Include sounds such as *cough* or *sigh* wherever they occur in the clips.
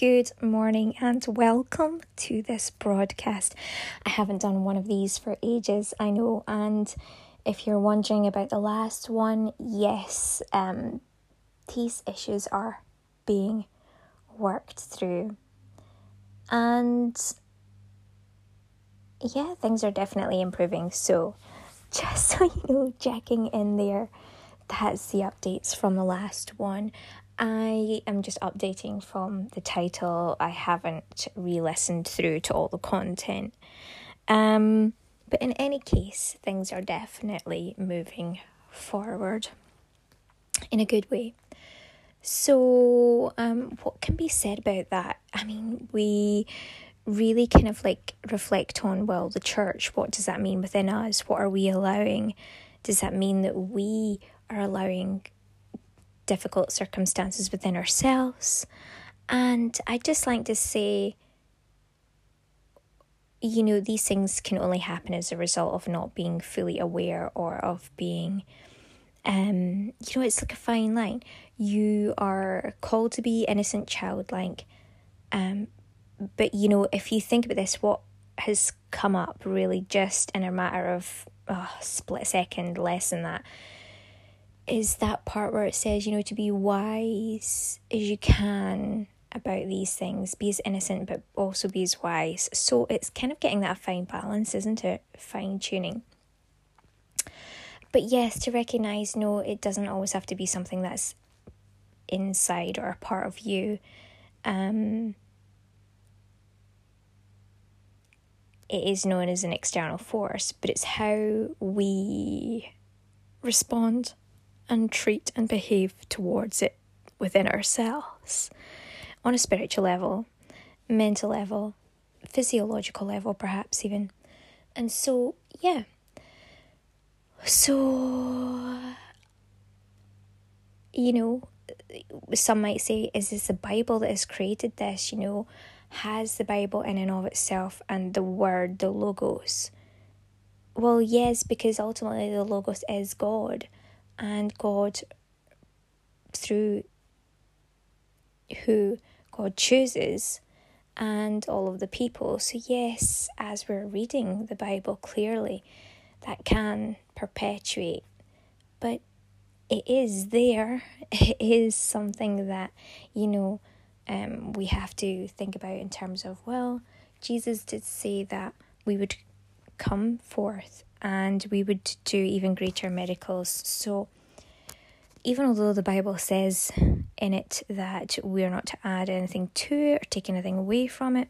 Good morning and welcome to this broadcast. I haven't done one of these for ages, I know, and if you're wondering about the last one, yes, um, these issues are being worked through. And yeah, things are definitely improving. So, *laughs* just so you know, checking in there, that's the updates from the last one. I am just updating from the title. I haven't re listened through to all the content. Um, but in any case, things are definitely moving forward in a good way. So, um, what can be said about that? I mean, we really kind of like reflect on well, the church, what does that mean within us? What are we allowing? Does that mean that we are allowing difficult circumstances within ourselves. And I'd just like to say, you know, these things can only happen as a result of not being fully aware or of being, um, you know, it's like a fine line. You are called to be innocent, childlike, um, but you know, if you think about this, what has come up really just in a matter of oh, split second, less than that, is that part where it says, you know, to be wise as you can about these things, be as innocent but also be as wise. So it's kind of getting that fine balance, isn't it? Fine tuning. But yes, to recognize no, it doesn't always have to be something that's inside or a part of you. Um, it is known as an external force, but it's how we respond and treat and behave towards it within ourselves on a spiritual level, mental level, physiological level, perhaps even. And so, yeah. So, you know, some might say, is this the Bible that has created this? You know, has the Bible in and of itself and the word, the Logos? Well, yes, because ultimately the Logos is God and God through who God chooses and all of the people. So, yes, as we're reading the Bible clearly, that can perpetuate, but it is there. *laughs* It is something that, you know, um, we have to think about in terms of, well, Jesus did say that we would come forth and we would do even greater miracles. So, even although the Bible says in it that we are not to add anything to it or take anything away from it,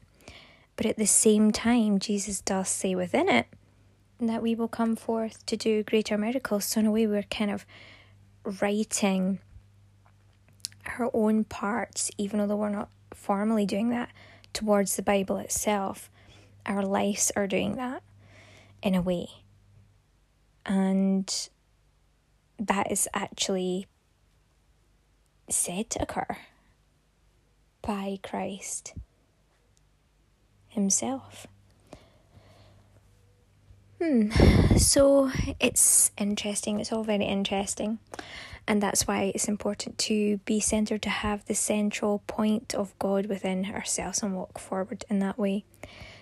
but at the same time, Jesus does say within it that we will come forth to do greater miracles. So, in a way, we're kind of writing our own parts, even although we're not formally doing that, towards the Bible itself. Our lives are doing that in a way and that is actually said to occur by Christ Himself. Hmm, so it's interesting, it's all very interesting, and that's why it's important to be centered, to have the central point of God within ourselves and walk forward in that way.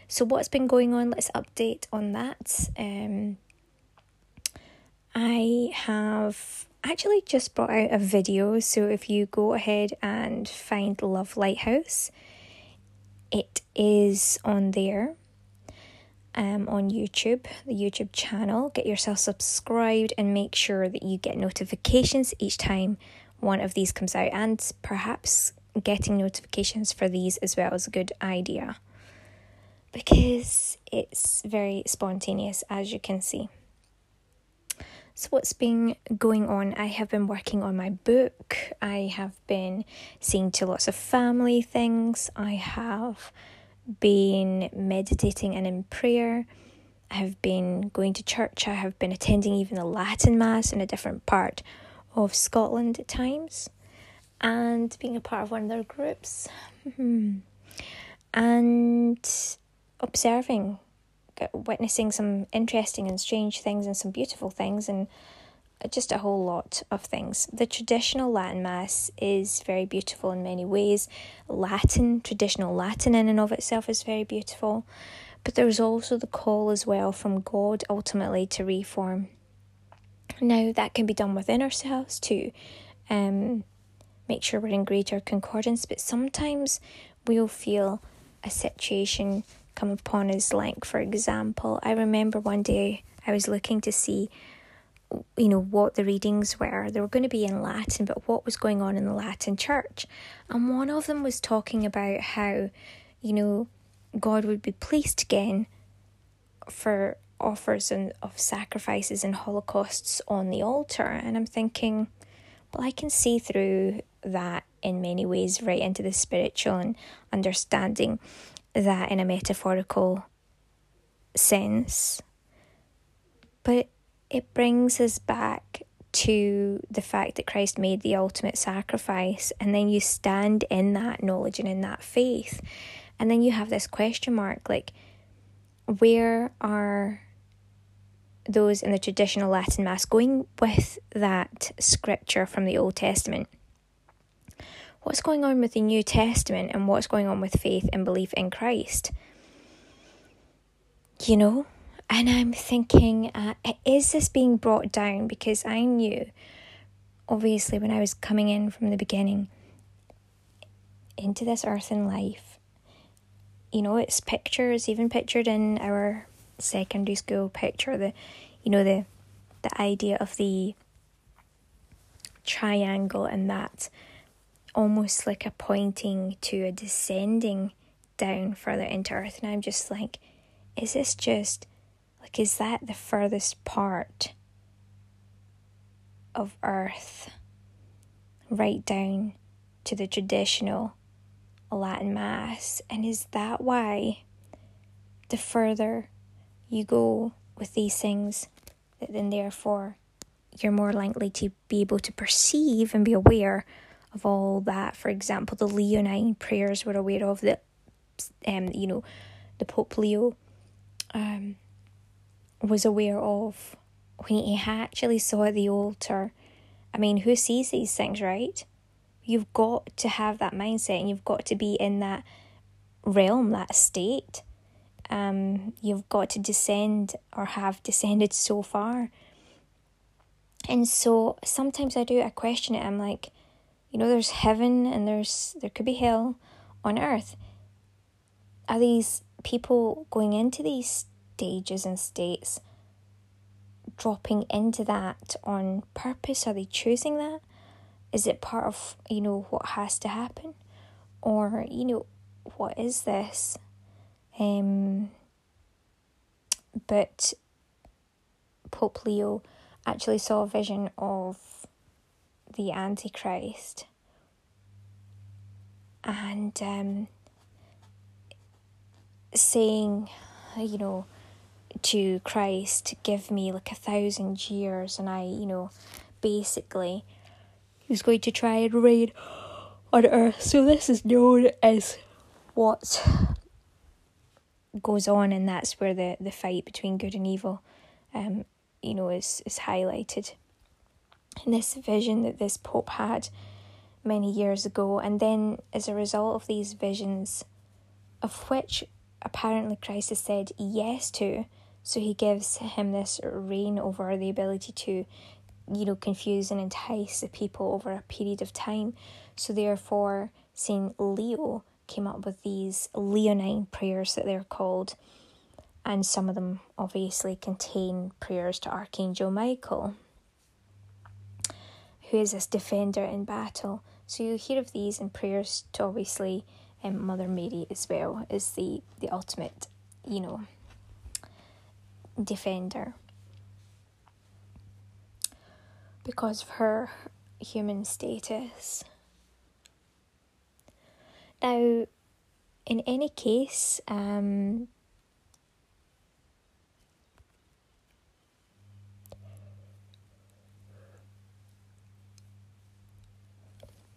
So, what's been going on? Let's update on that. Um, I have actually just brought out a video. So if you go ahead and find Luv Lighthouse, it is on there um, on YouTube, the YouTube channel. Get yourself subscribed and make sure that you get notifications each time one of these comes out. And perhaps getting notifications for these as well is a good idea because it's very spontaneous, as you can see. So, what's been going on? I have been working on my book. I have been seeing to lots of family things. I have been meditating and in prayer. I have been going to church. I have been attending even the Latin Mass in a different part of Scotland at times and being a part of one of their groups. Hmm. And observing witnessing some interesting and strange things and some beautiful things and just a whole lot of things. The traditional Latin Mass is very beautiful in many ways. Latin, traditional Latin in and of itself is very beautiful. But there's also the call as well from God ultimately to reform. Now, that can be done within ourselves to um, make sure we're in greater concordance, but sometimes we'll feel a situation come upon us. Like, for example, I remember one day I was looking to see you know what the readings were. They were going to be in latin but what was going on in the latin church? And one of them was talking about how you know god would be pleased again for offers and of sacrifices and holocausts on the altar. And i'm thinking well i can see through that in many ways right into the spiritual and understanding that in a metaphorical sense. But it brings us back to the fact that Christ made the ultimate sacrifice, and then you stand in that knowledge and in that faith. And then you have this question mark like, where are those in the traditional Latin Mass going with that scripture from the Old Testament? What's going on with the New Testament and what's going on with faith and belief in Christ. You know? And I'm thinking, uh, is this being brought down? Because I knew, obviously, when I was coming in from the beginning into this earthen life, you know, it's pictures, even pictured in our secondary school picture, the, you know, the, the idea of the triangle and that almost like a pointing to a descending down further into earth. And I'm just like, is this just like, is that the furthest part of earth right down to the traditional Latin Mass? And is that why the further you go with these things, that then therefore you're more likely to be able to perceive and be aware of all that. For example, the Leonine prayers we're aware of that, um, you know, the Pope Leo, um, was aware of when he actually saw the altar. I mean, who sees these things, right? You've got to have that mindset, and you've got to be in that realm, that state. Um, you've got to descend or have descended so far. And so sometimes I do, I question it. I'm like, you know, there's heaven and there's there could be hell on earth. Are these people going into these stages and states dropping into that on purpose? Are they choosing that? Is it part of, you know, what has to happen? Or, you know, what is this? Um but Pope Leo actually saw a vision of the Antichrist. And um, saying, you know, to Christ, give me like a thousand years, and I, you know, basically, he was going to try and reign on earth. So, this is known as what goes on, and that's where the, the fight between good and evil, um, you know, is, is highlighted this vision that this Pope had many years ago, and then as a result of these visions, of which apparently Christ has said yes to, so he gives him this reign over the ability to, you know, confuse and entice the people over a period of time. So therefore, Saint Leo came up with these Leonine prayers that they're called, and some of them obviously contain prayers to Archangel Michael who is this defender in battle. So you hear of these in prayers to obviously um, Mother Mary as well as the, the ultimate, you know, defender. Because of her human status. Now, in any case, um,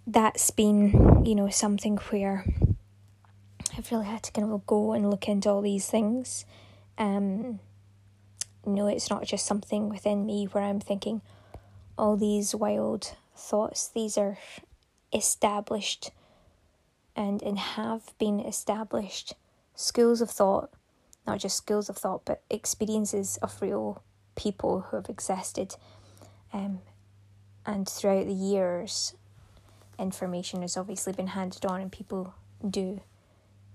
that's been, you know, something where I've really had to kind of go and look into all these things. Um, no, it's not just something within me where I'm thinking, all these wild thoughts. These are established and, and have been established schools of thought, not just schools of thought, but experiences of real people who have existed. Um, and throughout the years, information has obviously been handed on, and people do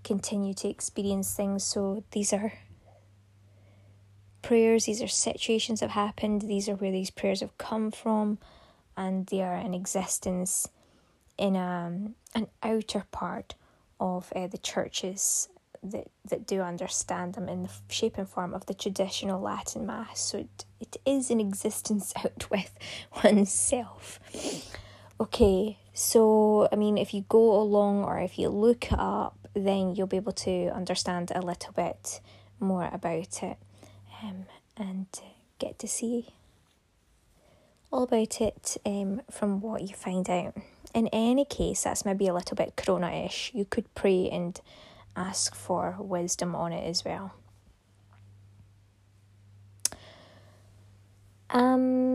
continue to experience things. So these are prayers, these are situations that have happened, these are where these prayers have come from, and they are in existence in um, an outer part of uh, the churches that, that do understand them in the shape and form of the traditional Latin Mass. So it, it is in existence *laughs* out with oneself. Okay, so I mean, if you go along or if you look up, then you'll be able to understand a little bit more about it um, and get to see all about it um, from what you find out. In any case, that's maybe a little bit corona ish. You could pray and ask for wisdom on it as well. Um,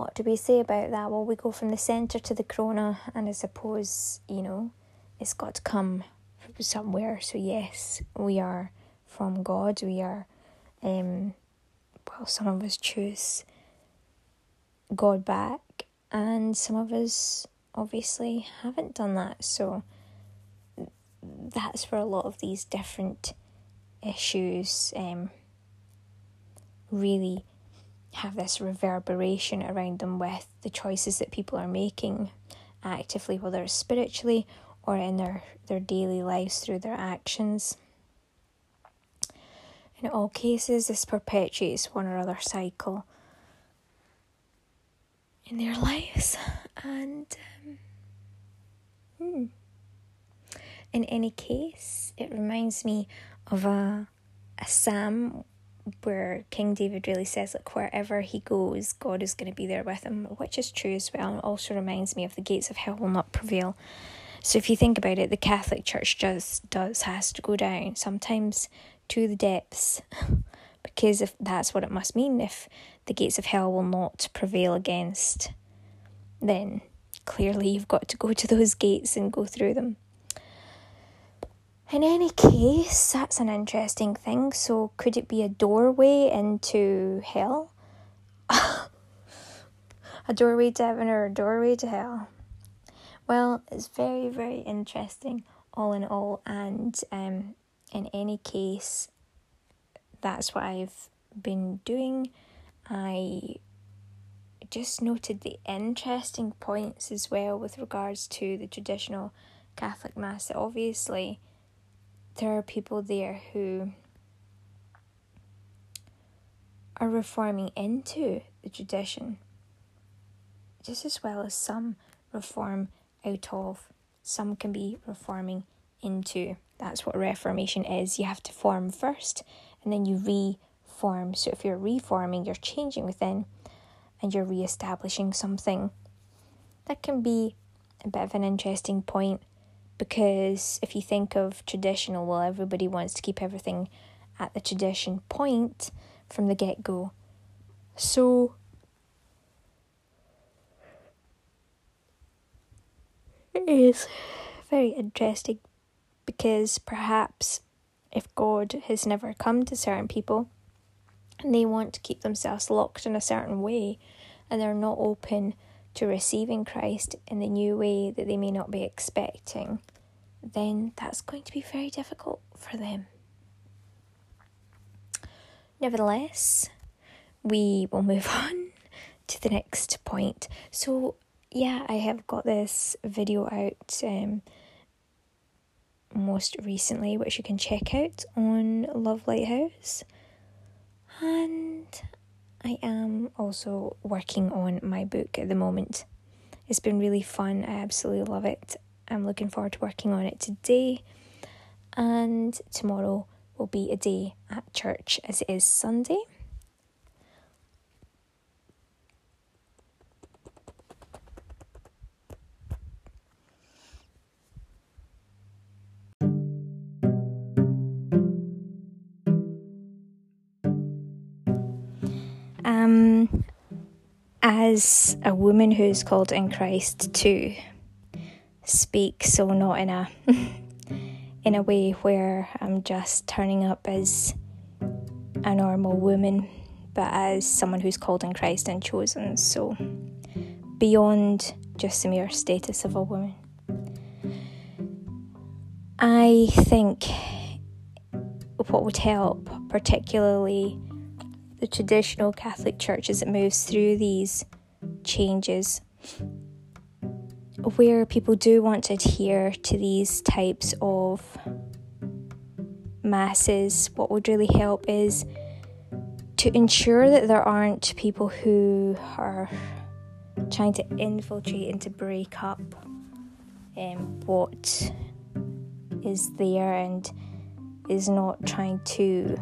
what do we say about that? Well, we go from the centre to the corona, and I suppose, you know, it's got to come from somewhere. So, yes, we are from God. We are um, well, some of us choose God back, and some of us obviously haven't done that. So that's where a lot of these different issues um, really have this reverberation around them with the choices that people are making actively, whether it's spiritually or in their, their daily lives through their actions. In all cases, this perpetuates one or other cycle in their lives. And um, hmm. in any case, it reminds me of a, a psalm where King David really says, like, wherever he goes, God is going to be there with him, which is true as well. And also reminds me of the gates of hell will not prevail. So if you think about it, the Catholic Church just does has to go down. Sometimes to the depths *laughs* because if that's what it must mean if the gates of hell will not prevail against then clearly you've got to go to those gates and go through them in any case that's an interesting thing so could it be a doorway into hell *laughs* a doorway to heaven or a doorway to hell well it's very very interesting all in all and um in any case, that's what I've been doing. I just noted the interesting points as well with regards to the traditional Catholic Mass. Obviously, there are people there who are reforming into the tradition, just as well as some reform out of, some can be reforming into. That's what reformation is. You have to form first and then you reform. So if you're reforming, you're changing within and you're re establishing something. That can be a bit of an interesting point because if you think of traditional, well, everybody wants to keep everything at the tradition point from the get go. So it is very interesting because perhaps if God has never come to certain people and they want to keep themselves locked in a certain way and they're not open to receiving Christ in the new way that they may not be expecting, then that's going to be very difficult for them. Nevertheless, we will move *laughs* on to the next point. So, yeah, I have got this video out. Um, most recently, which you can check out on Luv Lighthouse. And I am also working on my book at the moment. It's been really fun. I absolutely love it. I'm looking forward to working on it today. And tomorrow will be a day at church as it is Sunday. Um, as a woman who's called in Christ to speak, so not in a *laughs* in a way where I'm just turning up as a normal woman, but as someone who's called in Christ and chosen. So beyond just the mere status of a woman. I think what would help, particularly the traditional Catholic Church as it moves through these changes, where people do want to adhere to these types of masses, what would really help is to ensure that there aren't people who are trying to infiltrate and to break up um, what is there and is not trying to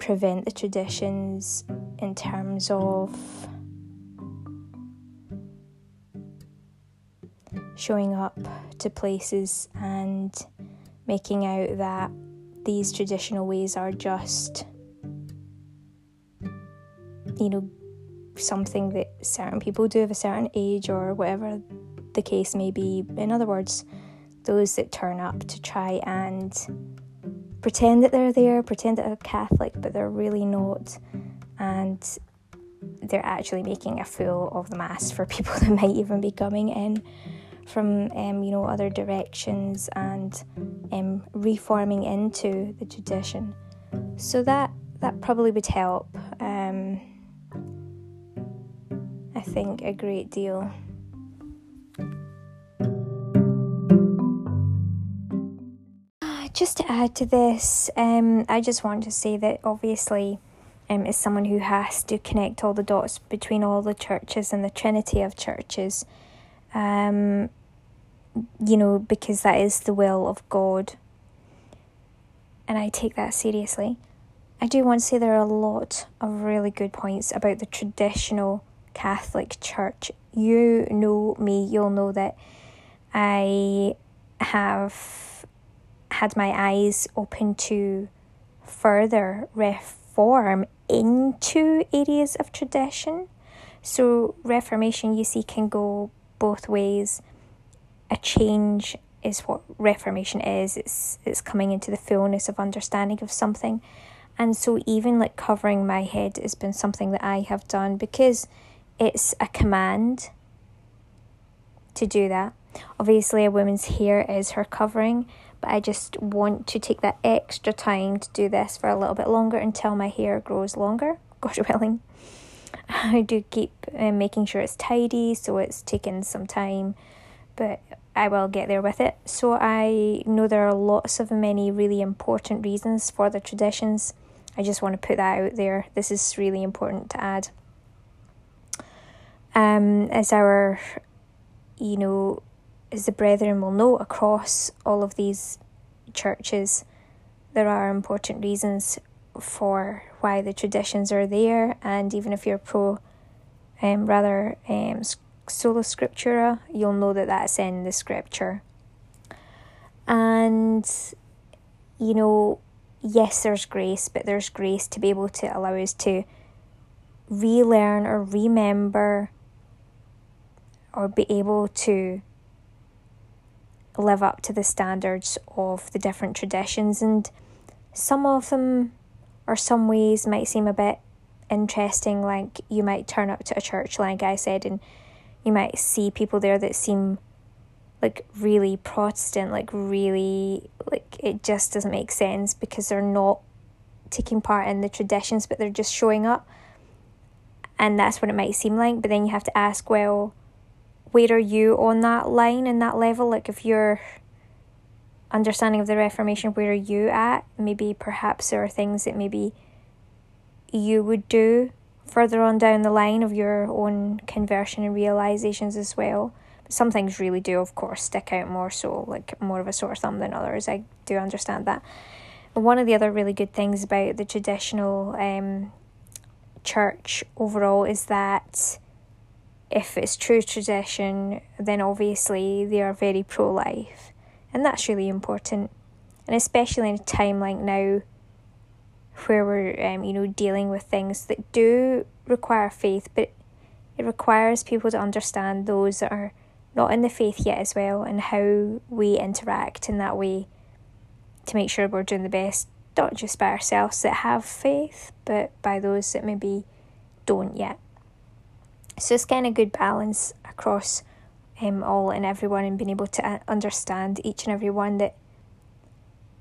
prevent the traditions in terms of showing up to places and making out that these traditional ways are just, you know, something that certain people do of a certain age or whatever the case may be. In other words, those that turn up to try and pretend that they're there, pretend that they're Catholic, but they're really not, and they're actually making a fool of the Mass for people *laughs* that might even be coming in from um, you know other directions and um, reforming into the tradition. So that that probably would help. Um, I think a great deal. Just to add to this, um, I just want to say that obviously, um, as someone who has to connect all the dots between all the churches and the trinity of churches, um, you know, because that is the will of God. And I take that seriously. I do want to say there are a lot of really good points about the traditional Catholic Church. You know me, you'll know that I have had my eyes open to further reform into areas of tradition. So, Reformation, you see, can go both ways. A change is what reformation is. It's it's coming into the fullness of understanding of something. And so even like covering my head has been something that i have done because it's a command to do that. Obviously a woman's hair is her covering but i just want to take that extra time to do this for a little bit longer until my hair grows longer *laughs* god willing i do keep uh, making sure it's tidy so it's taken some time but I will get there with it. So I know there are lots of many really important reasons for the traditions. I just want to put that out there. This is really important to add. Um, as our, you know, as the brethren will know across all of these churches, there are important reasons for why the traditions are there, and even if you're pro, um, rather um, sola scriptura, you'll know that that's in the scripture. And, you know, yes, there's grace, but there's grace to be able to allow us to relearn or remember or be able to live up to the standards of the different traditions. And some of them, or some ways, might seem a bit interesting. Like you might turn up to a church, like I said, and you might see people there that seem like really Protestant, like really like it just doesn't make sense because they're not taking part in the traditions, but they're just showing up. And that's what it might seem like. But then you have to ask, well, where are you on that line and that level? Like if you're understanding of the Reformation, where are you at? Maybe perhaps there are things that maybe you would do further on down the line of your own conversion and realizations as well. But some things really do, of course, stick out more so, like more of a sore thumb than others. I do understand that. But one of the other really good things about the traditional um, church overall is that if it's true tradition, then obviously they are very pro life. And that's really important. And especially in a time like now where we're um, you know dealing with things that do require faith, but it requires people to understand those that are not in the faith yet as well and how we interact in that way to make sure we're doing the best, not just by ourselves that have faith, but by those that maybe don't yet. So it's kind of good balance across um, all and everyone and being able to uh, understand each and every one that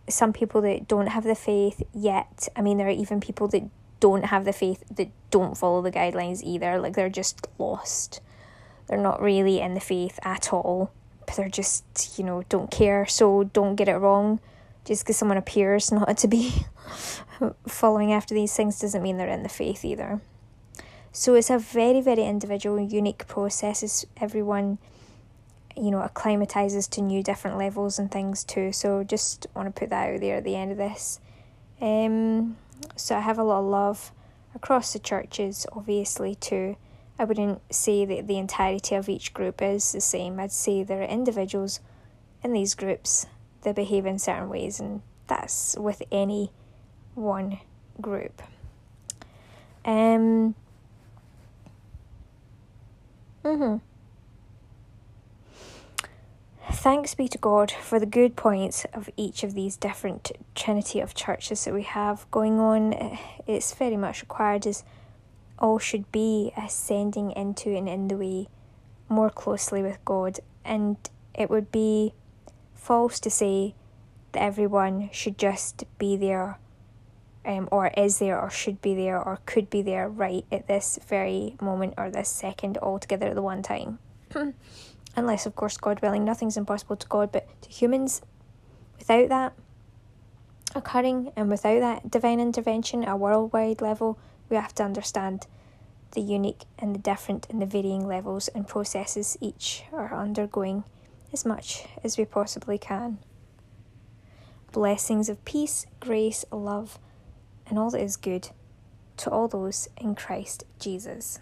some people that don't have the faith yet, I mean, there are even people that don't have the faith that don't follow the guidelines either. Like they're just lost. They're not really in the faith at all, but they're just, you know, don't care. So don't get it wrong. Just because someone appears not *laughs* to be following after these things doesn't mean they're in the faith either. So it's a very, very individual, unique process. As everyone you know, acclimatizes to new different levels and things too. So just want to put that out there at the end of this. Um, so I have a lot of love across the churches, obviously too. I wouldn't say that the entirety of each group is the same. I'd say there are individuals in these groups that behave in certain ways, and that's with any one group. Um. Mhm. Thanks be to God for the good points of each of these different trinity of churches that we have going on. It's very much required as all should be ascending into and in the way more closely with God. And it would be false to say that everyone should just be there um, or is there or should be there or could be there right at this very moment or this second all together at the one time. unless, of course, God willing, nothing's impossible to God, but to humans, without that occurring and without that divine intervention at a worldwide level, we have to understand the unique and the different and the varying levels and processes each are undergoing as much as we possibly can. Blessings of peace, grace, love, and all that is good to all those in Christ Jesus.